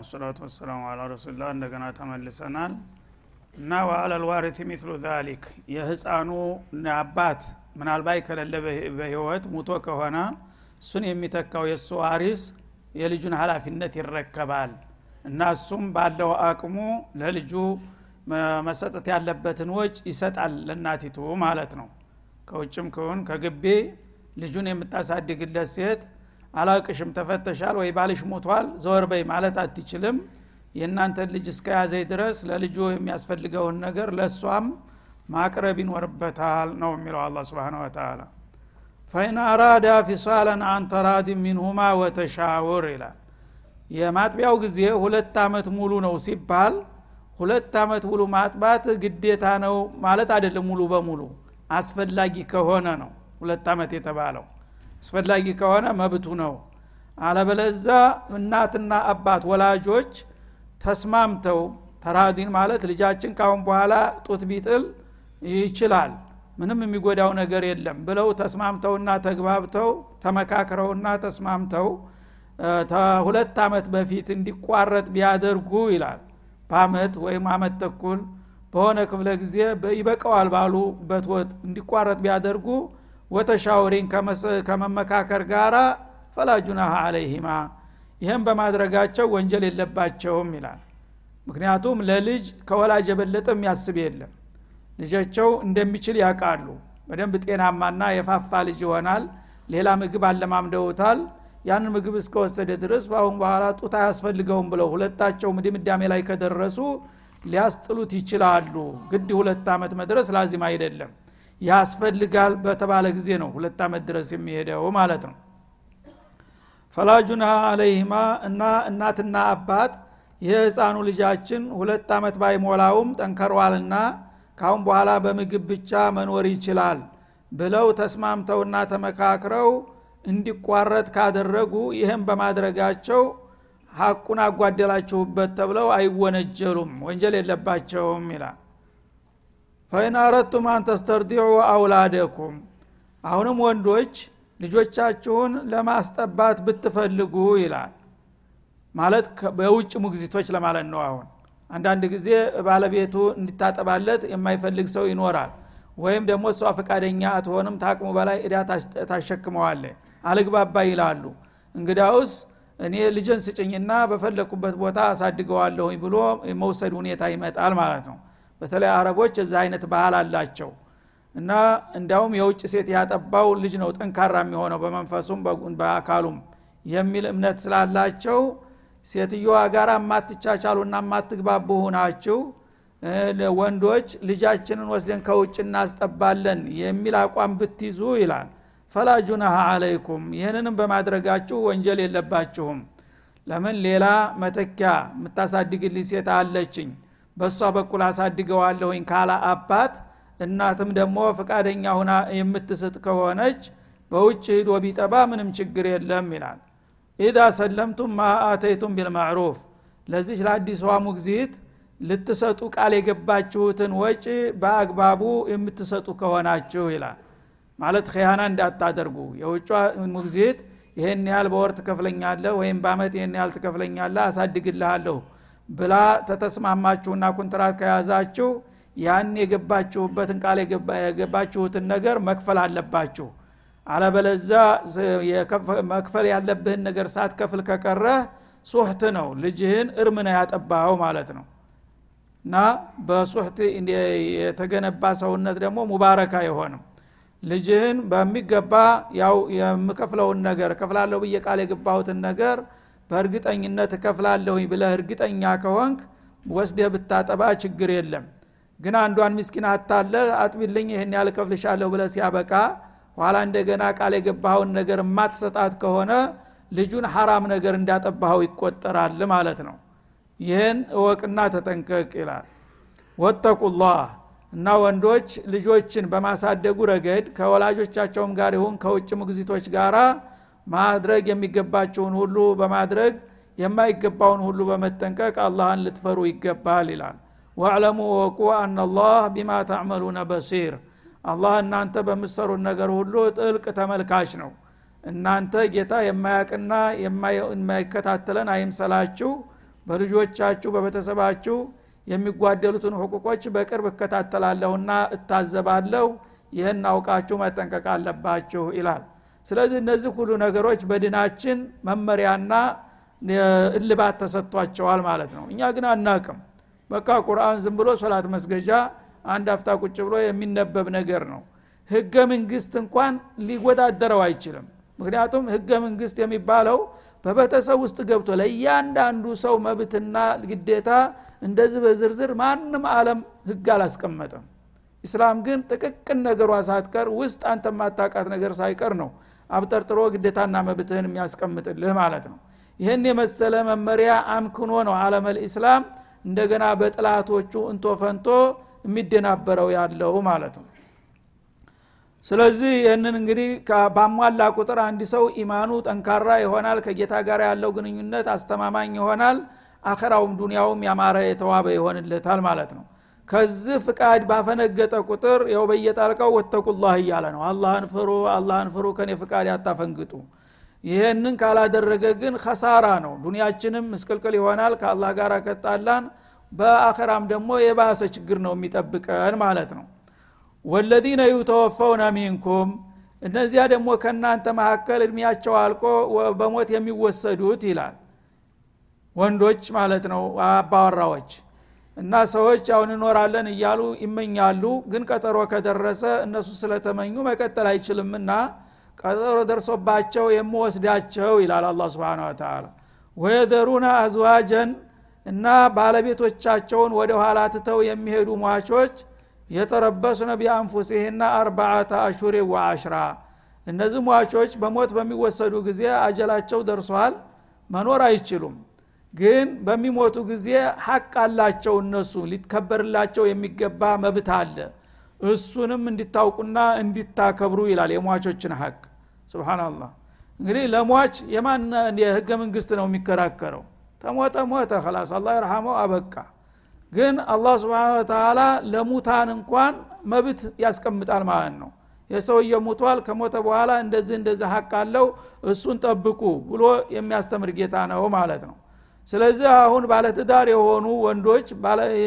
ወሰላቱ ወሰላሙ አላ ረሱሉላህ እንደገና ተመልሰናል። እና ወአለል ዋሪት ሚትሉ ዛሊክ የህፃኑ አባት ምናልባት ከሌለ በህይወት ሙቶ ከሆነ እሱን የሚተካው የእሱ ዋሪስ የልጁን ሀላፊነት ይረከባል። እና እሱም ባለው አቅሙ ለልጁ መሰጠት ያለበትን ወጭ ይሰጣል ለእናቲቱ ማለት ነው። ከውጭም ከሆን ከግቢ ልጁን የምታሳድግለት ሴት አላቅሽም ተፈተሻል ወይ ባልሽ ሞቷል ዘወር በይ ማለት አትችልም። የእናንተን ልጅ እስከያዘኝ ድረስ ለልጁ የሚያስፈልገውን ነገር ለእሷም ማቅረብ ይኖርበታል ነው የሚለው አላ ስብን ወተላ ፈኢን አራዳ ፊሳለን አንተራድ ሚንሁማ ወተሻውር ይላል። የማጥቢያው ጊዜ ሁለት አመት ሙሉ ነው ሲባል ሁለት አመት ሙሉ ማጥባት ግዴታ ነው ማለት አይደለም ሙሉ በሙሉ አስፈላጊ ከሆነ ነው ሁለት አመት የተባለው አስፈላጊ ከሆነ መብቱ ነው። አለበለዛ እናትና አባት ወላጆች ተስማምተው ተራዲን ማለት ልጃችን ካሁን በኋላ ጡት ቢጥል ይችላል ምንም የሚጎዳው ነገር የለም ብለው ተስማምተውና ተግባብተው ተመካክረውና ተስማምተው ሁለት አመት በፊት እንዲቋረጥ ቢያደርጉ ይላል። በአመት ወይም አመት ተኩል በሆነ ክፍለ ጊዜ ይበቀዋል ባሉበት ወጥ እንዲቋረጥ ቢያደርጉ ወተሻውሪን ከመመካከር ጋራ ፈላጁናሃ አለይሂማ። ይህም በማድረጋቸው ወንጀል የለባቸውም ይላል። ምክንያቱም ለልጅ ከወላጅ የበለጠ የሚያስብ የለም። ልጃቸው እንደሚችል ያውቃሉ። በደንብ ጤናማና የፋፋ ልጅ ይሆናል። ሌላ ምግብ አለማምደውታል። ያንን ምግብ እስከወሰደ ድረስ በአሁን በኋላ ጡት አያስፈልገውም ብለው ሁለታቸው ድምዳሜ ላይ ከደረሱ ሊያስጥሉት ይችላሉ። ግድ ሁለት ዓመት መድረስ ላዚም አይደለም ያስፈልጋል በተባለ ጊዜ ነው ሁለት ዓመት ድረስ የሚሄደው ማለት ነው። ፈላጁና አለይህማ እና እናትና አባት ይህ ህፃኑ ልጃችን ሁለት ዓመት ባይሞላውም ጠንከሯልና ካሁን በኋላ በምግብ ብቻ መኖር ይችላል ብለው ተስማምተውና ተመካክረው እንዲቋረጥ ካደረጉ ይህም በማድረጋቸው ሀቁን አጓደላችሁበት ተብለው አይወነጀሉም ወንጀል የለባቸውም ይላል ፈይን አረቱም አንተስተርዲዑ አውላደኩም። አሁንም ወንዶች ልጆቻችሁን ለማስጠባት ብትፈልጉ ይላል። ማለት በውጭ ሙግዚቶች ለማለት ነው አሁን። አንዳንድ ጊዜ ባለቤቱ እንዲታጠባለት የማይፈልግ ሰው ይኖራል። ወይም ደግሞ እሷ ፈቃደኛ አትሆንም ታቅሙ በላይ እዳ ታሸክመዋለ። አልግባባ ይላሉ። እንግዳውስ እኔ ልጅን ስጭኝና በፈለኩበት ቦታ አሳድገዋለሁኝ ብሎ መውሰድ ሁኔታ ይመጣል ማለት ነው በተለይ አረቦች እዛ አይነት ባህል አላቸው። እና እንዳውም የውጭ ሴት ያጠባው ልጅ ነው ጠንካራ የሚሆነው በመንፈሱም በአካሉም የሚል እምነት ስላላቸው ሴትዮዋ ጋር የማትቻቻሉና የማትግባቡ ሁናችሁ ወንዶች ልጃችንን ወስደን ከውጭ እናስጠባለን የሚል አቋም ብትይዙ ይላል። ፈላ ጁናሃ አለይኩም ይህንንም በማድረጋችሁ ወንጀል የለባችሁም። ለምን? ሌላ መተኪያ የምታሳድግልኝ ሴት አለችኝ በእሷ በኩል አሳድገዋለሁኝ ካላ አባት እናትም ደግሞ ፈቃደኛ ሁና የምትስጥ ከሆነች በውጭ ሂዶ ቢጠባ ምንም ችግር የለም ይላል። ኢዛ ሰለምቱም ማ አተይቱም ቢልማዕሩፍ። ለዚች ለአዲሷ ሙግዚት ልትሰጡ ቃል የገባችሁትን ወጪ በአግባቡ የምትሰጡ ከሆናችሁ ይላል። ማለት ኸያና እንዳታደርጉ። የውጯ ሙግዚት ይሄን ያህል በወር ትከፍለኛለህ ወይም በአመት ይሄን ያህል ትከፍለኛለህ አሳድግልሃለሁ ብላ ተተስማማችሁና ኩንትራት ከያዛችሁ ያን የገባችሁበትን ቃል የገባችሁትን ነገር መክፈል አለባችሁ። አለበለዛ መክፈል ያለብህን ነገር ሳትከፍል ከቀረህ ሱህት ነው ልጅህን እርም ነው ያጠባኸው ማለት ነው። እና በሱህት የተገነባ ሰውነት ደግሞ ሙባረክ አይሆንም። ልጅህን በሚገባ ያው የምከፍለውን ነገር ከፍላለሁ ብዬ ቃል የገባሁትን ነገር በእርግጠኝነት እከፍላለሁኝ ብለህ እርግጠኛ ከሆንክ ወስደህ ብታጠባ ችግር የለም። ግን አንዷን ምስኪን አታለህ አጥቢልኝ ይህን ያህል እከፍልሻለሁ ብለህ ሲያበቃ ኋላ እንደገና ቃል የገባኸውን ነገር የማትሰጣት ከሆነ ልጁን ሐራም ነገር እንዳጠባኸው ይቆጠራል ማለት ነው። ይህን እወቅና ተጠንቀቅ ይላል። ወተቁላህ እና ወንዶች ልጆችን በማሳደጉ ረገድ ከወላጆቻቸውም ጋር ይሁን ከውጭ ሙግዚቶች ጋራ ማድረግ የሚገባቸውን ሁሉ በማድረግ የማይገባውን ሁሉ በመጠንቀቅ አላህን ልትፈሩ ይገባል ይላል። ወዕለሙ ወቁ አናላህ ቢማ ተዕመሉነ በሲር። አላህ እናንተ በምሰሩት ነገር ሁሉ ጥልቅ ተመልካች ነው። እናንተ ጌታ የማያቅና የማይከታተለን አይምሰላችሁ። በልጆቻችሁ በቤተሰባችሁ የሚጓደሉትን ህቁቆች በቅርብ እከታተላለሁና እታዘባለሁ። ይህን አውቃችሁ መጠንቀቅ አለባችሁ ይላል ስለዚህ እነዚህ ሁሉ ነገሮች በድናችን መመሪያና እልባት ተሰጥቷቸዋል ማለት ነው። እኛ ግን አናቅም። በቃ ቁርአን ዝም ብሎ ሶላት መስገጃ አንድ አፍታ ቁጭ ብሎ የሚነበብ ነገር ነው። ህገ መንግስት እንኳን ሊወዳደረው አይችልም። ምክንያቱም ህገ መንግስት የሚባለው በቤተሰብ ውስጥ ገብቶ ለእያንዳንዱ ሰው መብትና ግዴታ እንደዚህ በዝርዝር ማንም አለም ህግ አላስቀመጠም ኢስላም ግን ጥቅቅን ነገሯ ሳትቀር ውስጥ አንተ ማታቃት ነገር ሳይቀር ነው አብጠርጥሮ ግዴታና መብትህን የሚያስቀምጥልህ ማለት ነው። ይህን የመሰለ መመሪያ አምክኖ ነው አለመል ኢስላም እንደገና በጥላቶቹ እንቶ ፈንቶ የሚደናበረው ያለው ማለት ነው። ስለዚህ ይህንን እንግዲህ ባሟላ ቁጥር አንድ ሰው ኢማኑ ጠንካራ ይሆናል ከጌታ ጋር ያለው ግንኙነት አስተማማኝ ይሆናል አኸራውም ዱንያውም ያማረ የተዋበ ይሆንለታል ማለት ነው ከዚህ ፍቃድ ባፈነገጠ ቁጥር የው በየጣልቃው ወተቁላህ እያለ ነው። አላህን ፍሩ አላህን ፍሩ ከኔ ፍቃድ ያታፈንግጡ ይህንን ካላደረገ ግን ከሳራ ነው። ዱንያችንም ምስቅልቅል ይሆናል። ከአላህ ጋር ከጣላን በአኸራም ደግሞ የባሰ ችግር ነው የሚጠብቀን ማለት ነው። ወለዚነ ዩተወፈውነ ሚንኩም እነዚያ ደግሞ ከእናንተ መካከል እድሜያቸው አልቆ በሞት የሚወሰዱት ይላል። ወንዶች ማለት ነው አባወራዎች እና ሰዎች አሁን እኖራለን እያሉ ይመኛሉ። ግን ቀጠሮ ከደረሰ እነሱ ስለተመኙ መቀጠል አይችልምና ቀጠሮ ደርሶባቸው የምወስዳቸው ይላል አላ ስብን ተላ ወየዘሩነ አዝዋጀን እና ባለቤቶቻቸውን ወደ ኋላ ትተው የሚሄዱ ሟቾች የተረበሱነ ቢአንፉሲህና አርባዓተ አሹሪ ወአሽራ እነዚህ ሟቾች በሞት በሚወሰዱ ጊዜ አጀላቸው ደርሷል መኖር አይችሉም ግን በሚሞቱ ጊዜ ሀቅ አላቸው እነሱ ሊከበርላቸው የሚገባ መብት አለ። እሱንም እንዲታውቁና እንዲታከብሩ ይላል የሟቾችን ሀቅ ስብናላህ እንግዲህ ለሟች የማን የህገ መንግስት ነው የሚከራከረው? ተሞተ ሞተ ከላስ አላ ይርሃመው አበቃ። ግን አላህ ስብን ለሙታን እንኳን መብት ያስቀምጣል ማለት ነው። የሰውየ ሙቷል ከሞተ በኋላ እንደዚህ እንደዚህ ሀቅ አለው እሱን ጠብቁ ብሎ የሚያስተምር ጌታ ነው ማለት ነው ስለዚህ አሁን ባለትዳር የሆኑ ወንዶች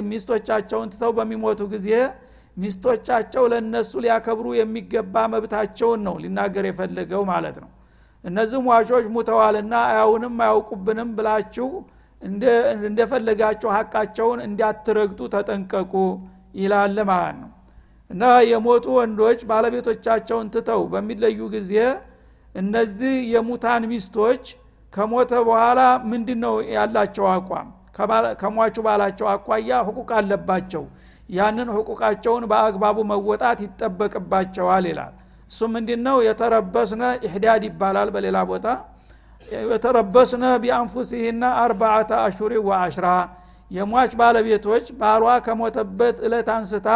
ሚስቶቻቸውን ትተው በሚሞቱ ጊዜ ሚስቶቻቸው ለነሱ ሊያከብሩ የሚገባ መብታቸውን ነው ሊናገር የፈለገው ማለት ነው። እነዚህ ሟቾች ሙተዋልና አያውንም አያውቁብንም ብላችሁ እንደፈለጋችሁ ሀቃቸውን እንዲያትረግጡ ተጠንቀቁ ይላል ማለት ነው። እና የሞቱ ወንዶች ባለቤቶቻቸውን ትተው በሚለዩ ጊዜ እነዚህ የሙታን ሚስቶች ከሞተ በኋላ ምንድን ነው ያላቸው አቋም? ከሟቹ ባላቸው አኳያ ህቁቅ አለባቸው። ያንን ህቁቃቸውን በአግባቡ መወጣት ይጠበቅባቸዋል ይላል። እሱ ምንድ ነው የተረበስነ ኢሕዳድ ይባላል በሌላ ቦታ። የተረበስነ ቢአንፉሲህና አርባዓተ አሹሪ ወአሽራ። የሟች ባለቤቶች ባሏ ከሞተበት እለት አንስታ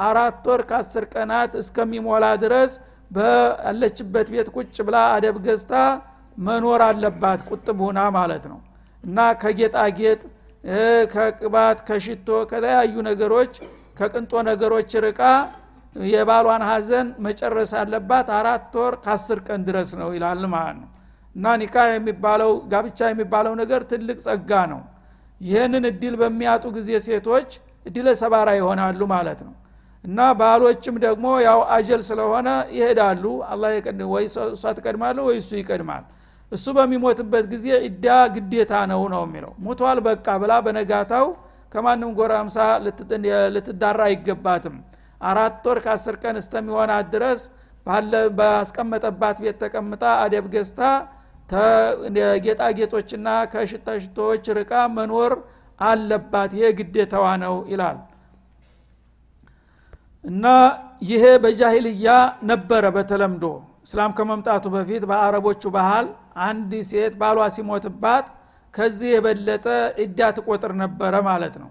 አራት ወር ከአስር ቀናት እስከሚሞላ ድረስ ባለችበት ቤት ቁጭ ብላ አደብ ገዝታ መኖር አለባት ቁጥብ ሁና ማለት ነው። እና ከጌጣጌጥ ከቅባት ከሽቶ ከተለያዩ ነገሮች ከቅንጦ ነገሮች ርቃ የባሏን ሀዘን መጨረስ አለባት አራት ወር ከአስር ቀን ድረስ ነው ይላል ማለት ነው። እና ኒካ የሚባለው ጋብቻ የሚባለው ነገር ትልቅ ጸጋ ነው። ይህንን እድል በሚያጡ ጊዜ ሴቶች እድለ ሰባራ ይሆናሉ ማለት ነው። እና ባሎችም ደግሞ ያው አጀል ስለሆነ ይሄዳሉ። አላ ወይ እሷ ትቀድማለ ወይ እሱ ይቀድማል እሱ በሚሞትበት ጊዜ እዳ ግዴታ ነው ነው የሚለው። ሙቷል በቃ ብላ በነጋታው ከማንም ጎረምሳ ልትዳራ አይገባትም። አራት ወር ከአስር ቀን እስተሚሆናት ድረስ ባስቀመጠባት ቤት ተቀምጣ አደብ ገዝታ ጌጣጌጦችና ከሽታሽቶዎች ርቃ መኖር አለባት። ይሄ ግዴታዋ ነው ይላል። እና ይሄ በጃሂልያ ነበረ በተለምዶ እስላም ከመምጣቱ በፊት በአረቦቹ ባህል አንድ ሴት ባሏ ሲሞትባት ከዚህ የበለጠ ዒዳ ትቆጥር ነበረ ማለት ነው።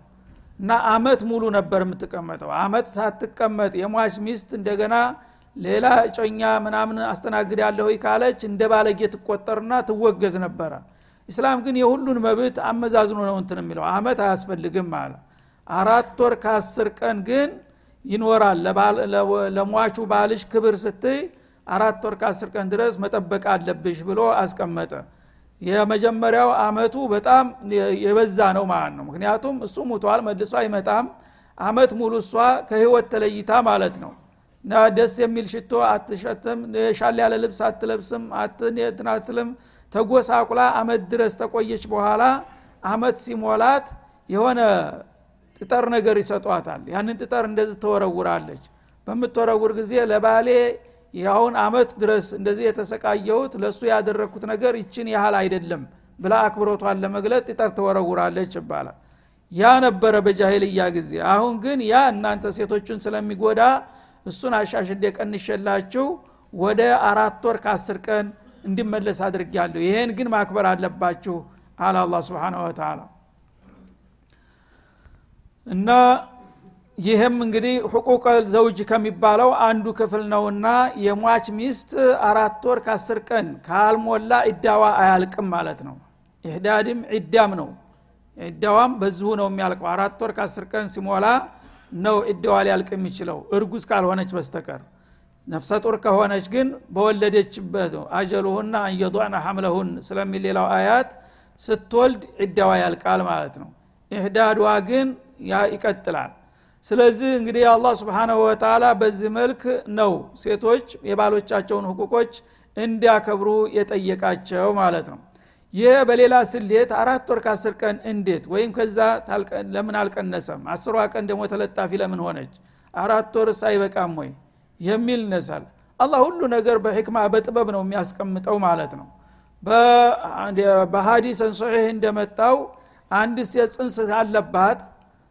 እና አመት ሙሉ ነበር የምትቀመጠው። አመት ሳትቀመጥ የሟች ሚስት እንደገና ሌላ ጮኛ ምናምን አስተናግድ ያለሁ ካለች እንደ ባለጌ ትቆጠርና ትወገዝ ነበረ። ኢስላም ግን የሁሉን መብት አመዛዝኖ ነው እንትን የሚለው። አመት አያስፈልግም አለ። አራት ወር ከአስር ቀን ግን ይኖራል። ለሟቹ ባልሽ ክብር ስትይ አራት ወር ከአስር ቀን ድረስ መጠበቅ አለብሽ ብሎ አስቀመጠ። የመጀመሪያው አመቱ በጣም የበዛ ነው ማለት ነው። ምክንያቱም እሱ ሙቷል መልሶ አይመጣም። አመት ሙሉ እሷ ከህይወት ተለይታ ማለት ነው። እና ደስ የሚል ሽቶ አትሸትም ሻል ያለ ልብስ አትለብስም አትናትልም ተጎሳቁላ አመት ድረስ ተቆየች በኋላ አመት ሲሞላት የሆነ ጥጠር ነገር ይሰጧታል። ያንን ጥጠር እንደዚህ ተወረውራለች በምትወረውር ጊዜ ለባሌ ያሁን አመት ድረስ እንደዚህ የተሰቃየሁት ለእሱ ያደረግኩት ነገር ይችን ያህል አይደለም ብላ አክብሮቷን ለመግለጥ ጥጠር ተወረውራለች ይባላል። ያ ነበረ በጃሂልያ ጊዜ። አሁን ግን ያ እናንተ ሴቶቹን ስለሚጎዳ እሱን አሻሽዴ ቀንሸላችሁ ወደ አራት ወር ከአስር ቀን እንዲመለስ አድርጊያለሁ ይሄን ግን ማክበር አለባችሁ አለ አላ ስብን ወተላ እና ይህም እንግዲህ ሕቁቅ ዘውጅ ከሚባለው አንዱ ክፍል ነውና የሟች ሚስት አራት ወር ከአስር ቀን ካልሞላ ኢዳዋ አያልቅም ማለት ነው። ኢህዳድም ዒዳም ነው። ዒዳዋም በዚሁ ነው የሚያልቀው። አራት ወር ከአስር ቀን ሲሞላ ነው ዒዳዋ ሊያልቅ የሚችለው። እርጉዝ ካልሆነች በስተቀር ነፍሰ ጡር ከሆነች ግን በወለደችበት አጀሉሁና አንየضዕነ ሐምለሁን ስለሚል ሌላው አያት ስትወልድ ዒዳዋ ያልቃል ማለት ነው። ኢህዳዷ ግን ይቀጥላል ስለዚህ እንግዲህ አላህ ስብሓናሁ ወተላ በዚህ መልክ ነው ሴቶች የባሎቻቸውን ህቁቆች እንዲያከብሩ የጠየቃቸው ማለት ነው። ይህ በሌላ ስሌት አራት ወር ከአስር ቀን እንዴት? ወይም ከዛ ለምን አልቀነሰም? አስሯ ቀን ደግሞ ተለጣፊ ለምን ሆነች? አራት ወርስ አይበቃም ወይ የሚል ነሳል አላህ ሁሉ ነገር በሕክማ በጥበብ ነው የሚያስቀምጠው ማለት ነው። በሀዲሰን ሶሒህ እንደመጣው አንድ ሴት ጽንስ አለባት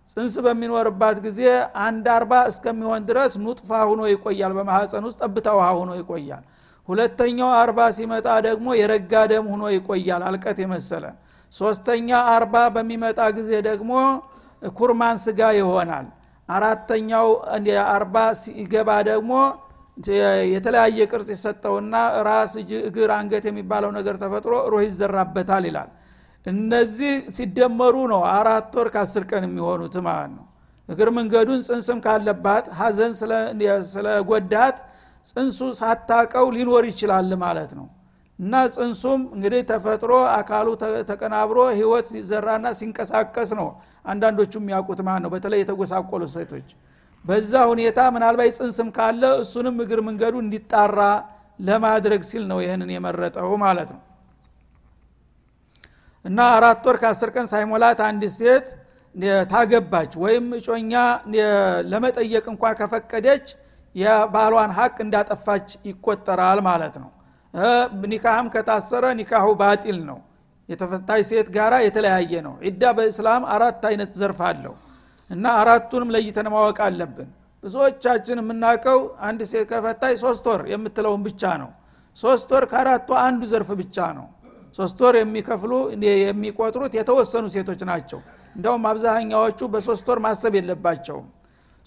ጽንስ በሚኖርባት ጊዜ አንድ አርባ እስከሚሆን ድረስ ኑጥፋ ሁኖ ይቆያል። በማሐፀን ውስጥ ጠብታ ውሃ ሁኖ ይቆያል። ሁለተኛው አርባ ሲመጣ ደግሞ የረጋ ደም ሁኖ ይቆያል። አልቀት የመሰለ ሶስተኛ አርባ በሚመጣ ጊዜ ደግሞ ኩርማን ስጋ ይሆናል። አራተኛው አርባ ሲገባ ደግሞ የተለያየ ቅርጽ ይሰጠውና ራስ እግር አንገት የሚባለው ነገር ተፈጥሮ ሩህ ይዘራበታል ይላል እነዚህ ሲደመሩ ነው አራት ወር ከአስር ቀን የሚሆኑት ማለት ነው። እግር መንገዱን ጽንስም ካለባት ሀዘን ስለጎዳት ጽንሱ ሳታቀው ሊኖር ይችላል ማለት ነው። እና ጽንሱም እንግዲህ ተፈጥሮ አካሉ ተቀናብሮ ህይወት ሲዘራና ሲንቀሳቀስ ነው አንዳንዶቹ የሚያውቁት ማለት ነው። በተለይ የተጎሳቆሉ ሴቶች በዛ ሁኔታ ምናልባት ጽንስም ካለ እሱንም እግር መንገዱ እንዲጣራ ለማድረግ ሲል ነው ይህንን የመረጠው ማለት ነው እና አራት ወር ከአስር ቀን ሳይሞላት አንድ ሴት ታገባች ወይም እጮኛ ለመጠየቅ እንኳ ከፈቀደች የባሏን ሀቅ እንዳጠፋች ይቆጠራል ማለት ነው። ኒካህም ከታሰረ ኒካሁ ባጢል ነው። የተፈታች ሴት ጋራ የተለያየ ነው። ዒዳ በእስላም አራት አይነት ዘርፍ አለው እና አራቱንም ለይተን ማወቅ አለብን። ብዙዎቻችን የምናውቀው አንድ ሴት ከፈታች ሶስት ወር የምትለውን ብቻ ነው። ሶስት ወር ከአራቱ አንዱ ዘርፍ ብቻ ነው ሶስት ወር የሚከፍሉ የሚቆጥሩት የተወሰኑ ሴቶች ናቸው። እንደውም አብዛኛዎቹ በሶስት ወር ማሰብ የለባቸውም።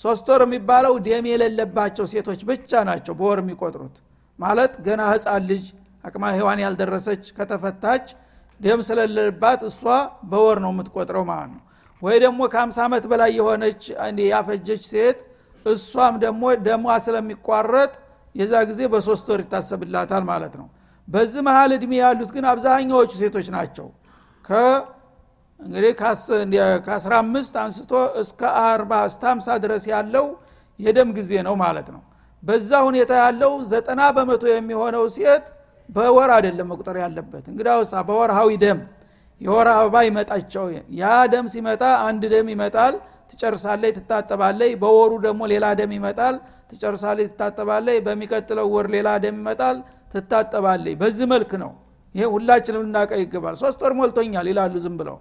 ሶስት ወር የሚባለው ደም የሌለባቸው ሴቶች ብቻ ናቸው በወር የሚቆጥሩት። ማለት ገና ህፃን ልጅ አቅማ ሔዋን ያልደረሰች ከተፈታች ደም ስለሌለባት እሷ በወር ነው የምትቆጥረው ማለት ነው። ወይ ደግሞ ከ50 ዓመት በላይ የሆነች ያፈጀች ሴት እሷም ደግሞ ደሟ ስለሚቋረጥ የዛ ጊዜ በሶስት ወር ይታሰብላታል ማለት ነው በዚህ መሀል እድሜ ያሉት ግን አብዛኛዎቹ ሴቶች ናቸው። እንግዲህ ከ15 አንስቶ እስከ 40 እስከ 50 ድረስ ያለው የደም ጊዜ ነው ማለት ነው። በዛ ሁኔታ ያለው ዘጠና በመቶ የሚሆነው ሴት በወር አይደለም መቁጠር ያለበት። እንግዳውሳ በወርሃዊ ደም የወር አበባ ይመጣቸው። ያ ደም ሲመጣ አንድ ደም ይመጣል ትጨርሳለይ ትታጠባለይ በወሩ ደግሞ ሌላ ደም ይመጣል ትጨርሳለይ ትታጠባለይ በሚቀጥለው ወር ሌላ ደም ይመጣል ትታጠባለይ በዚህ መልክ ነው። ይሄ ሁላችንም ልናቀ ይገባል። ሶስት ወር ሞልቶኛል ይላሉ ዝም ብለው።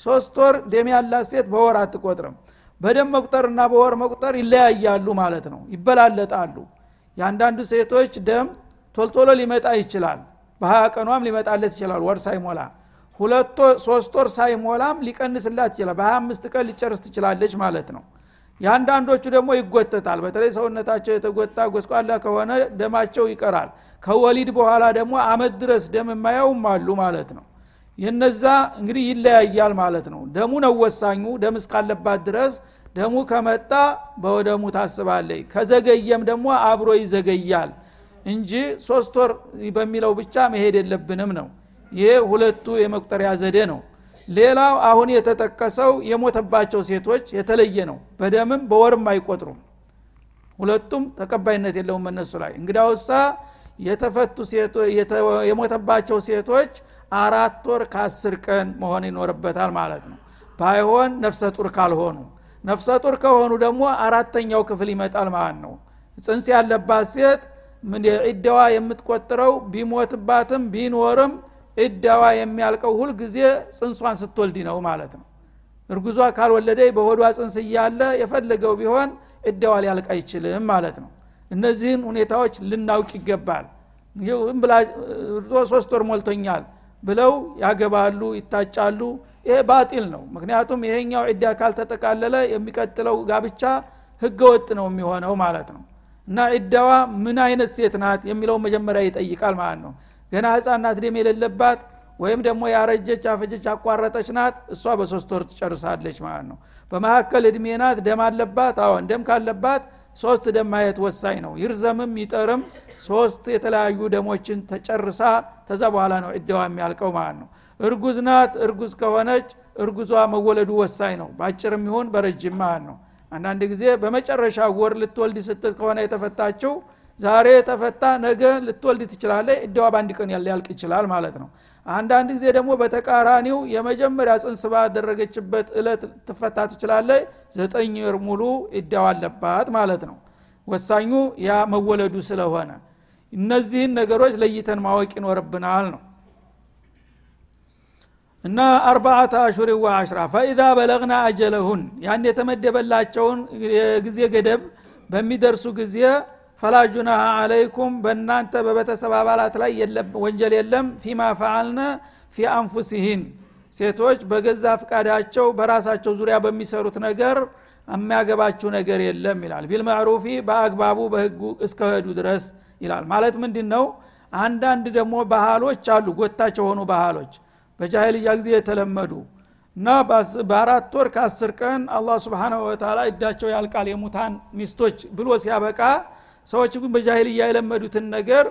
ሶስት ወር ደም ያላት ሴት በወር አትቆጥርም። በደም መቁጠርና በወር መቁጠር ይለያያሉ ማለት ነው። ይበላለጣሉ። የአንዳንዱ ሴቶች ደም ቶልቶሎ ሊመጣ ይችላል። በሀያ ቀኗም ሊመጣለት ይችላል ወር ሳይሞላ። ሁለት ሶስት ወር ሳይሞላም ሊቀንስላት ይችላል። በሀያ አምስት ቀን ሊጨርስ ትችላለች ማለት ነው የአንዳንዶቹ ደግሞ ይጎተታል። በተለይ ሰውነታቸው የተጎታ ጎስቋላ ከሆነ ደማቸው ይቀራል። ከወሊድ በኋላ ደግሞ አመት ድረስ ደም የማያውም አሉ ማለት ነው። የነዛ እንግዲህ ይለያያል ማለት ነው። ደሙ ነው ወሳኙ። ደም እስካለባት ድረስ ደሙ ከመጣ በደሙ ታስባለይ ከዘገየም ደግሞ አብሮ ይዘገያል እንጂ ሶስት ወር በሚለው ብቻ መሄድ የለብንም ነው። ይሄ ሁለቱ የመቁጠሪያ ዘዴ ነው ሌላው አሁን የተጠቀሰው የሞተባቸው ሴቶች የተለየ ነው። በደምም በወርም አይቆጥሩም። ሁለቱም ተቀባይነት የለውም እነሱ ላይ። እንግዳውሳ የተፈቱ የሞተባቸው ሴቶች አራት ወር ከአስር ቀን መሆን ይኖርበታል ማለት ነው። ባይሆን ነፍሰ ጡር ካልሆኑ። ነፍሰ ጡር ከሆኑ ደግሞ አራተኛው ክፍል ይመጣል ማለት ነው። ጽንስ ያለባት ሴት ዒዳዋ የምትቆጥረው ቢሞትባትም ቢኖርም ዒዳዋ የሚያልቀው ሁልጊዜ ጽንሷን ስትወልድ ነው ማለት ነው። እርጉዟ ካልወለደ በሆዷ ጽንስ እያለ የፈለገው ቢሆን ዒዳዋ ሊያልቅ አይችልም ማለት ነው። እነዚህን ሁኔታዎች ልናውቅ ይገባል። ሶስት ወር ሞልቶኛል ብለው ያገባሉ ይታጫሉ። ይሄ ባጢል ነው። ምክንያቱም ይሄኛው ዒዳ ካልተጠቃለለ የሚቀጥለው ጋብቻ ህገ ወጥ ነው የሚሆነው ማለት ነው። እና ዒዳዋ ምን አይነት ሴት ናት የሚለው መጀመሪያ ይጠይቃል ማለት ነው ገና ህፃናት ደም የሌለባት ወይም ደግሞ ያረጀች አፈጀች አቋረጠች ናት። እሷ በሶስት ወር ትጨርሳለች ማለት ነው። በመካከል እድሜ ናት ደም አለባት አዎን ደም ካለባት ሶስት ደም ማየት ወሳኝ ነው። ይርዘምም ይጠርም ሶስት የተለያዩ ደሞችን ተጨርሳ ተዛ በኋላ ነው እደዋ የሚያልቀው ማለት ነው። እርጉዝ ናት እርጉዝ ከሆነች እርጉዟ መወለዱ ወሳኝ ነው። በአጭርም ይሁን በረጅም ማለት ነው። አንዳንድ ጊዜ በመጨረሻ ወር ልትወልድ ስትል ከሆነ የተፈታችው ዛሬ ተፈታ ነገ ልትወልድ ትችላለች እደዋ በአንድ ቀን ሊያልቅ ይችላል ማለት ነው። አንዳንድ ጊዜ ደግሞ በተቃራኒው የመጀመሪያ ጽንስ ባደረገችበት እለት ትፈታ ትችላለች ዘጠኝ ወር ሙሉ እዳዋ አለባት ማለት ነው። ወሳኙ ያ መወለዱ ስለሆነ። እነዚህን ነገሮች ለይተን ማወቅ ይኖርብናል ነው። እና አርባአተ አሹር ወአሽራ ፈኢዛ በለግና አጀለሁን። ያን የተመደበላቸውን የጊዜ ገደብ በሚደርሱ ጊዜ ፈላጁናሃ አለይኩም በእናንተ በቤተሰብ አባላት ላይ ወንጀል የለም ፊማ ፈአልነ ፊ አንፉሲህን ሴቶች በገዛ ፍቃዳቸው በራሳቸው ዙሪያ በሚሰሩት ነገር የሚያገባችሁ ነገር የለም ይላል። ቢልማዕሩፊ በአግባቡ በህጉ እስከሄዱ ድረስ ይላል። ማለት ምንድን ነው አንዳንድ ደግሞ ባህሎች አሉ ጎታች የሆኑ ባህሎች በጃሂልያ ጊዜ የተለመዱ እና በአራት ወር ከአስር ቀን አላህ ስብሓናሁ ወተላ እዳቸው ያልቃል የሙታን ሚስቶች ብሎ ሲያበቃ ሰዎች ግን በጃሂልያ የለመዱትን ነገር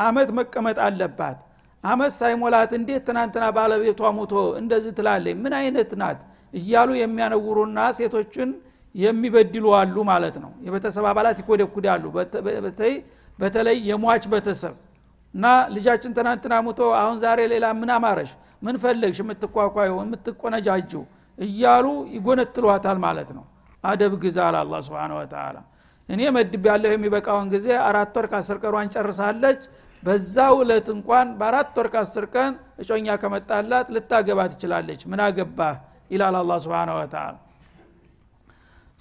አመት መቀመጥ አለባት። አመት ሳይሞላት እንዴት ትናንትና ባለቤቷ ሙቶ እንደዚህ ትላለች? ምን አይነት ናት? እያሉ የሚያነውሩና ሴቶችን የሚበድሉ አሉ ማለት ነው። የቤተሰብ አባላት ይኮደኩዳሉ። በተለይ የሟች ቤተሰብ እና ልጃችን ትናንትና ሙቶ አሁን ዛሬ ሌላ ምን አማረሽ? ምን ፈለግሽ? የምትቋቋዩ የምትቆነጃጁ እያሉ ይጎነትሏታል ማለት ነው። አደብ ግዛ አላ ስብን ወተላ እኔ መድብ ያለሁ የሚበቃውን ጊዜ አራት ወር ከአስር ቀሯን ጨርሳለች። በዛው እለት እንኳን በአራት ወር ከአስር ቀን እጮኛ ከመጣላት ልታገባ ትችላለች። ምን አገባህ? ይላል አላ ስብን ወተላ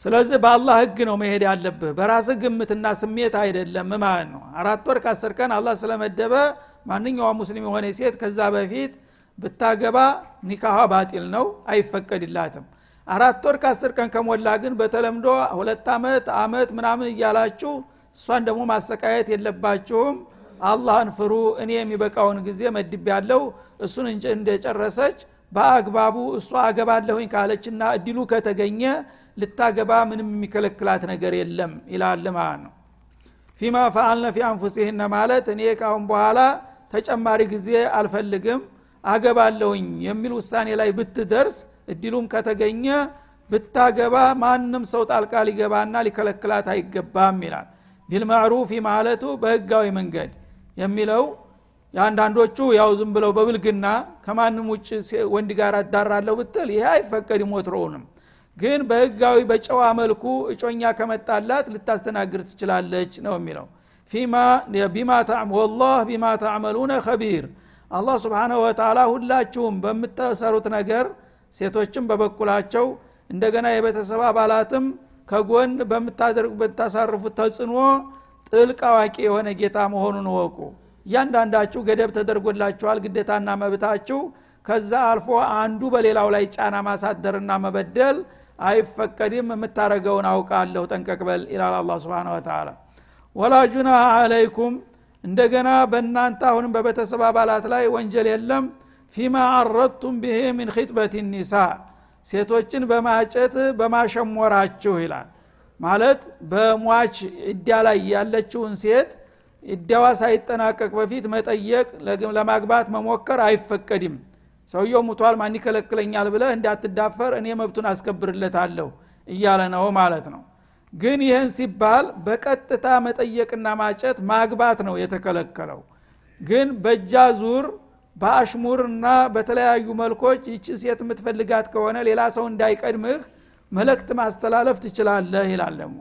ስለዚህ በአላህ ህግ ነው መሄድ ያለብህ። በራስህ ግምትና ስሜት አይደለም። ማለት ነው? አራት ወር ከአስር ቀን አላህ ስለመደበ ማንኛውም ሙስሊም የሆነ ሴት ከዛ በፊት ብታገባ ኒካኋ ባጢል ነው አይፈቀድላትም አራት ወር ከአስር ቀን ከሞላ ግን በተለምዶ ሁለት አመት አመት ምናምን እያላችሁ እሷን ደግሞ ማሰቃየት የለባችሁም። አላህን ፍሩ። እኔ የሚበቃውን ጊዜ መድብ ያለው እሱን እንደጨረሰች በአግባቡ እሷ አገባለሁኝ ካለችና እድሉ ከተገኘ ልታገባ ምንም የሚከለክላት ነገር የለም ይላል ማለት ነው። ፊማ ፈአልነ ፊ አንፉሲህነ ማለት እኔ ካሁን በኋላ ተጨማሪ ጊዜ አልፈልግም አገባለሁኝ የሚል ውሳኔ ላይ ብትደርስ እድሉም ከተገኘ ብታገባ ማንም ሰው ጣልቃ ሊገባና ሊከለክላት አይገባም ይላል። ቢልማዕሩፊ ማለቱ በህጋዊ መንገድ የሚለው የአንዳንዶቹ ያው ዝም ብለው በብልግና ከማንም ውጭ ወንድ ጋር አዳራለሁ ብትል ይሄ አይፈቀድም ወትሮውንም ግን በህጋዊ በጨዋ መልኩ እጮኛ ከመጣላት ልታስተናግድ ትችላለች ነው የሚለው። ወላህ ቢማ ታዕመሉነ ከቢር አላህ ስብሓናሁ ወተላ ሁላችሁም በምትሰሩት ነገር ሴቶችም በበኩላቸው እንደገና የቤተሰብ አባላትም ከጎን በምታሳርፉት ተጽዕኖ ጥልቅ አዋቂ የሆነ ጌታ መሆኑን ወቁ እያንዳንዳችሁ ገደብ ተደርጎላችኋል ግዴታና መብታችሁ። ከዛ አልፎ አንዱ በሌላው ላይ ጫና ማሳደርና መበደል አይፈቀድም። የምታረገውን አውቃለሁ ጠንቀቅበል ይላል አላ ስብን ወተላ ወላ ጁናህ አለይኩም። እንደገና በእናንተ አሁንም በቤተሰብ አባላት ላይ ወንጀል የለም ፊማ አረድቱም ብሄ ሚን ኺጥበት ኒሳ ሴቶችን በማጨት በማሸሞራችሁ ይላል። ማለት በሟች እዳ ላይ ያለችውን ሴት እደዋ ሳይጠናቀቅ በፊት መጠየቅ ለማግባት መሞከር አይፈቀድም። ሰውየው ሙቷል ማን ይከለክለኛል ብለህ እንዳትዳፈር እኔ መብቱን አስከብርለታለሁ እያለ ነው ማለት ነው። ግን ይህን ሲባል በቀጥታ መጠየቅና ማጨት ማግባት ነው የተከለከለው። ግን በእጃ ዙር በአሽሙርና በተለያዩ መልኮች ይቺ ሴት የምትፈልጋት ከሆነ ሌላ ሰው እንዳይቀድምህ መልእክት ማስተላለፍ ትችላለህ ይላል ደግሞ።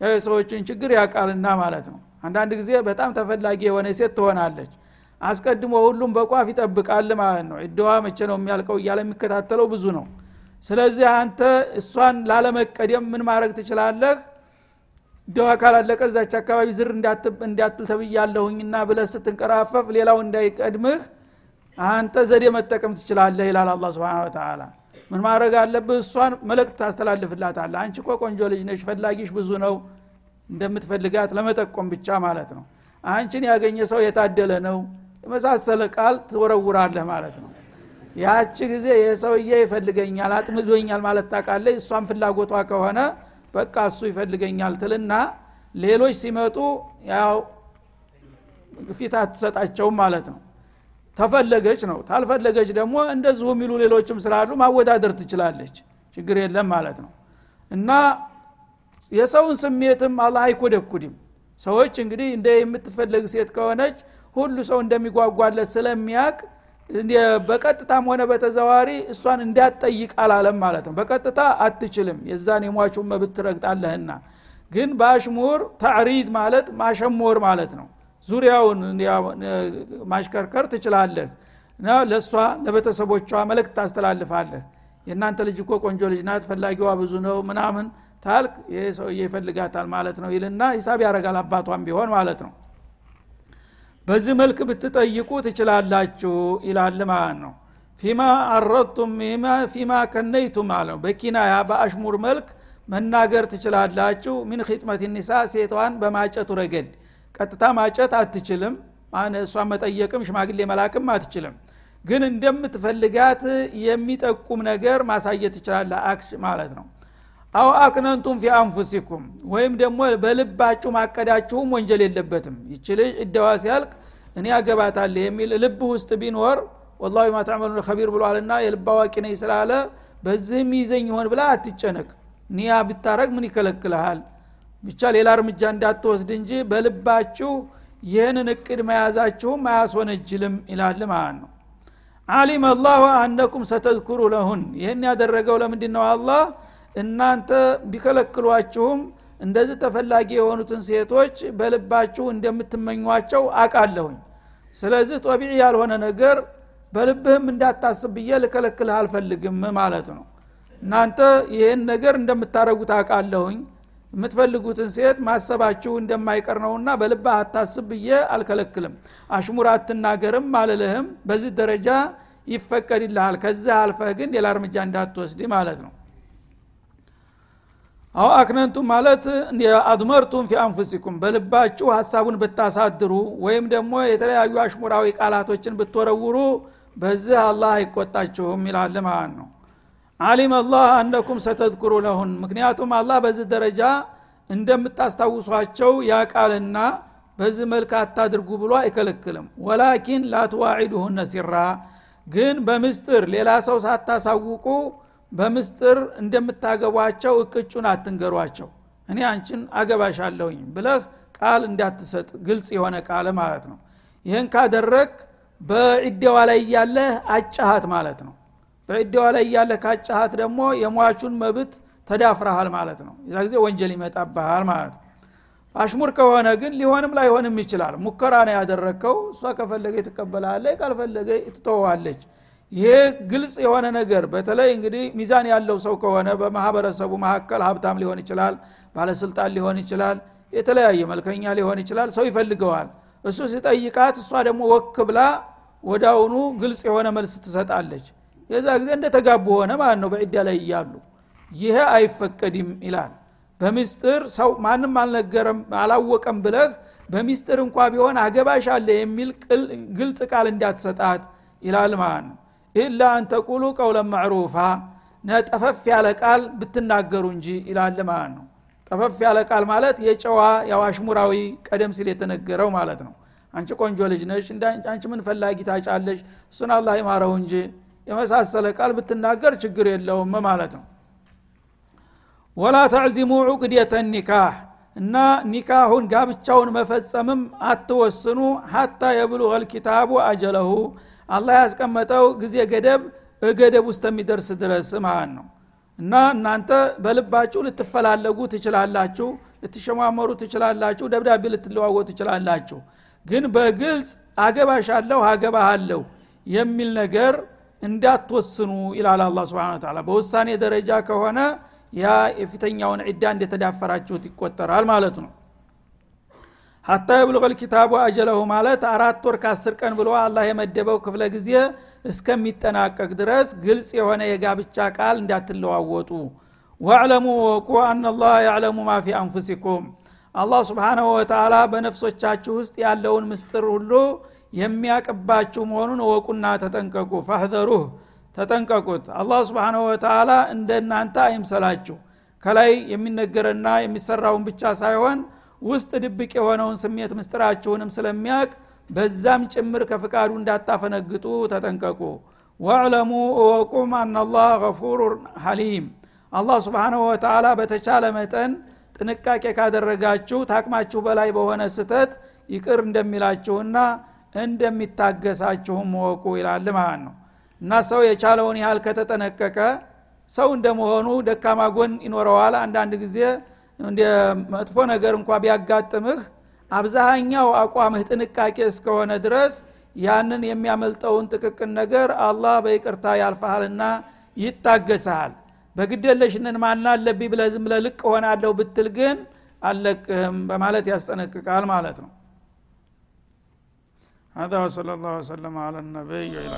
የሰዎችን ችግር ያቃልና ማለት ነው። አንዳንድ ጊዜ በጣም ተፈላጊ የሆነ ሴት ትሆናለች። አስቀድሞ ሁሉም በቋፍ ይጠብቃል ማለት ነው። እድዋ መቼ ነው የሚያልቀው እያለ የሚከታተለው ብዙ ነው። ስለዚህ አንተ እሷን ላለመቀደም ምን ማድረግ ትችላለህ? ደዋ ካላለቀ እዛች አካባቢ ዝር እንዳትል ተብያለሁኝና ብለህ ስትንቀራፈፍ ሌላው እንዳይቀድምህ አንተ ዘዴ መጠቀም ትችላለህ ይላል አላ ስብን ተላ ምን ማድረግ አለብህ? እሷን መልእክት ታስተላልፍላታለህ። አንቺ እኮ ቆንጆ ልጅ ነች ፈላጊሽ ብዙ ነው እንደምትፈልጋት ለመጠቆም ብቻ ማለት ነው። አንቺን ያገኘ ሰው የታደለ ነው የመሳሰለ ቃል ትወረውራለህ ማለት ነው። ያቺ ጊዜ የሰውዬ ይፈልገኛል አጥምዶኛል ማለት ታቃለች እሷን ፍላጎቷ ከሆነ በቃ እሱ ይፈልገኛል ትልና ሌሎች ሲመጡ ያው ፊት አትሰጣቸውም ማለት ነው ተፈለገች ነው። ታልፈለገች ደግሞ እንደዚሁ የሚሉ ሌሎችም ስላሉ ማወዳደር ትችላለች። ችግር የለም ማለት ነው። እና የሰውን ስሜትም አላህ አይኮደኩድም። ሰዎች እንግዲህ እንደ የምትፈለግ ሴት ከሆነች ሁሉ ሰው እንደሚጓጓለት ስለሚያቅ በቀጥታም ሆነ በተዘዋሪ እሷን እንዳትጠይቅ አላለም ማለት ነው። በቀጥታ አትችልም። የዛን የሟቹን መብት ትረግጣለህና። ግን በአሽሙር ታዕሪድ ማለት ማሸሞር ማለት ነው ዙሪያውን ማሽከርከር ትችላለህ ለእሷ ለቤተሰቦቿ መልእክት ታስተላልፋለህ። የእናንተ ልጅ እኮ ቆንጆ ልጅ ናት ፈላጊዋ ብዙ ነው ምናምን ታልክ ይህ ሰውዬ ይፈልጋታል ማለት ነው ይልና ሂሳብ ያደረጋል አባቷም ቢሆን ማለት ነው። በዚህ መልክ ብትጠይቁ ትችላላችሁ ይላል ማለት ነው። ፊማ አረቱም ፊማ ከነይቱም ነው በኪናያ በአሽሙር መልክ መናገር ትችላላችሁ። ሚን ኺጥመት ኒሳ ሴቷን በማጨቱ ረገድ ቀጥታ ማጨት አትችልም። እሷን መጠየቅም ሽማግሌ መላክም አትችልም። ግን እንደምትፈልጋት የሚጠቁም ነገር ማሳየት ትችላለ አክሽ ማለት ነው። አው አክነንቱም ፊ አንፉሲኩም ወይም ደግሞ በልባችሁ ማቀዳችሁም ወንጀል የለበትም። ይች እደዋ ሲያልቅ እኔ አገባታለሁ የሚል ልብ ውስጥ ቢኖር ወላሁ ማ ተዕመሉን ከቢር ብሏልና የልብ አዋቂ ነኝ ስላለ በዚህም ይዘኝ ይሆን ብላ አትጨነቅ። ኒያ ብታረግ ምን ይከለክልሃል ብቻ ሌላ እርምጃ እንዳትወስድ እንጂ በልባችሁ ይህንን እቅድ መያዛችሁም አያስወነጅልም ይላል ማለት ነው። አሊም አላሁ አነኩም ሰተዝኩሩ ለሁን። ይህን ያደረገው ለምንድ ነው? አላህ እናንተ ቢከለክሏችሁም እንደዚህ ተፈላጊ የሆኑትን ሴቶች በልባችሁ እንደምትመኟቸው አቃለሁኝ ስለዚህ ጦቢዒ ያልሆነ ነገር በልብህም እንዳታስብ ብዬ ልከለክልህ አልፈልግም ማለት ነው። እናንተ ይህን ነገር እንደምታረጉት አቃለሁኝ የምትፈልጉትን ሴት ማሰባችሁ እንደማይቀር ነውና በልባ አታስብ ብዬ አልከለክልም። አሽሙር አትናገርም አልልህም። በዚህ ደረጃ ይፈቀድልሃል። ከዚህ አልፈህ ግን ሌላ እርምጃ እንዳትወስድ ማለት ነው። አው አክነንቱም ማለት አድመርቱም ፊ አንፉሲኩም በልባችሁ ሀሳቡን ብታሳድሩ ወይም ደግሞ የተለያዩ አሽሙራዊ ቃላቶችን ብትወረውሩ በዚህ አላህ አይቆጣችሁም ይላል ማለት ነው አሊም አላህ አነኩም ሰተዝኩሩ ለሁን ምክንያቱም አላህ በዚህ ደረጃ እንደምታስታውሷቸው ያቃልና በዚህ መልክ አታድርጉ ብሎ አይከለክልም። ወላኪን ላትዋዒዱሁነ ሲራ ግን በምስጥር ሌላ ሰው ሳታሳውቁ በምስጥር እንደምታገቧቸው እቅጩን አትንገሯቸው። እኔ አንቺን አገባሻለሁኝ ብለህ ቃል እንዳትሰጥ ግልጽ የሆነ ቃል ማለት ነው። ይህን ካደረግ በዒደዋ ላይ እያለህ አጫሃት ማለት ነው በዒደዋ ላይ እያለህ ካጫሃት ደግሞ የሟቹን መብት ተዳፍረሃል ማለት ነው። የዛ ጊዜ ወንጀል ይመጣብሃል ማለት አሽሙር ከሆነ ግን ሊሆንም ላይሆንም ይችላል። ሙከራ ነው ያደረግከው እሷ ከፈለገ ትቀበላለች ካልፈለገ ትተዋለች ይሄ ግልጽ የሆነ ነገር በተለይ እንግዲህ ሚዛን ያለው ሰው ከሆነ በማህበረሰቡ መካከል ሀብታም ሊሆን ይችላል ባለስልጣን ሊሆን ይችላል የተለያየ መልከኛ ሊሆን ይችላል ሰው ይፈልገዋል። እሱ ሲጠይቃት እሷ ደግሞ ወክ ብላ ወዳውኑ ግልጽ የሆነ መልስ ትሰጣለች የዛ ጊዜ እንደተጋቡ ሆነ ማለት ነው በዒዳ ላይ እያሉ ይሄ አይፈቀድም ይላል። በሚስጥር ሰው ማንም አልነገረም አላወቀም ብለህ በሚስጥር እንኳ ቢሆን አገባሽ አለ የሚል ግልጽ ቃል እንዳትሰጣት ይላል ማለት ነው ኢላ አንተቁሉ ቀውለን ማዕሩፋ ጠፈፍ ያለ ቃል ብትናገሩ እንጂ ይላል ማለት ነው። ጠፈፍ ያለ ቃል ማለት የጨዋ ያው አሽሙራዊ ቀደም ሲል የተነገረው ማለት ነው። አንቺ ቆንጆ ልጅ ነሽ አንቺ ምን ፈላጊ ታጫለሽ? እሱን አላህ ይማረው እንጂ የመሳሰለ ቃል ብትናገር ችግር የለውም ማለት ነው። ወላ ተዕዚሙ ዑቅድየተ ኒካህ እና ኒካሁን ጋብቻውን መፈጸምም አትወስኑ ሀታ የብሉغ ልኪታቡ አጀለሁ። አላህ ያስቀመጠው ጊዜ ገደብ እገደብ ውስጥ የሚደርስ ድረስ ማለት ነው። እና እናንተ በልባችሁ ልትፈላለጉ ትችላላችሁ ልትሸማመሩ ትችላላችሁ ደብዳቤ ልትለዋወጡ ትችላላችሁ። ግን በግልጽ አገባሻለሁ አገባሃለሁ የሚል ነገር እንዳትወስኑ ይላል አላ ስብን ታላ በውሳኔ ደረጃ ከሆነ ያ የፊተኛውን ዒዳ እንደተዳፈራችሁት ይቆጠራል ማለት ነው። ሀታ የብልቀ ልኪታቡ አጀለሁ ማለት አራት ወር ከአስር ቀን ብሎ አላህ የመደበው ክፍለ ጊዜ እስከሚጠናቀቅ ድረስ ግልጽ የሆነ የጋብቻ ቃል እንዳትለዋወጡ። ዋዕለሙ ወቁ አናላህ ያዕለሙ ማ ፊ አንፉሲኩም። አላህ ስብሓናሁ ወተላ በነፍሶቻችሁ ውስጥ ያለውን ምስጥር ሁሉ የሚያቅባችሁ መሆኑን እወቁና ተጠንቀቁ። ፋህዘሩህ ተጠንቀቁት። አላህ ስብሓናሁ ወተላ እንደ እናንተ አይምሰላችሁ። ከላይ የሚነገረና የሚሰራውን ብቻ ሳይሆን ውስጥ ድብቅ የሆነውን ስሜት ምስጥራችሁንም ስለሚያቅ በዛም ጭምር ከፍቃዱ እንዳታፈነግጡ ተጠንቀቁ። ወዕለሙ እወቁም አናላህ ገፉሩ ሐሊም። አላህ ስብሓናሁ ወተላ በተቻለ መጠን ጥንቃቄ ካደረጋችሁ ታቅማችሁ በላይ በሆነ ስተት ይቅር እንደሚላችሁና እንደሚታገሳችሁም ወቁ ይላል ማለት ነው። እና ሰው የቻለውን ያህል ከተጠነቀቀ ሰው እንደመሆኑ ደካማ ጎን ይኖረዋል። አንዳንድ ጊዜ መጥፎ ነገር እንኳ ቢያጋጥምህ አብዛሃኛው አቋምህ ጥንቃቄ እስከሆነ ድረስ ያንን የሚያመልጠውን ጥቅቅን ነገር አላህ በይቅርታ ያልፈሃልና ይታገሰሃል በግደለሽንን ማና አለብኝ ብለ ዝም ልቅ ሆናለሁ ብትል ግን አለቅህም በማለት ያስጠነቅቃል ማለት ነው هذا صلى الله وسلم على النبي إلى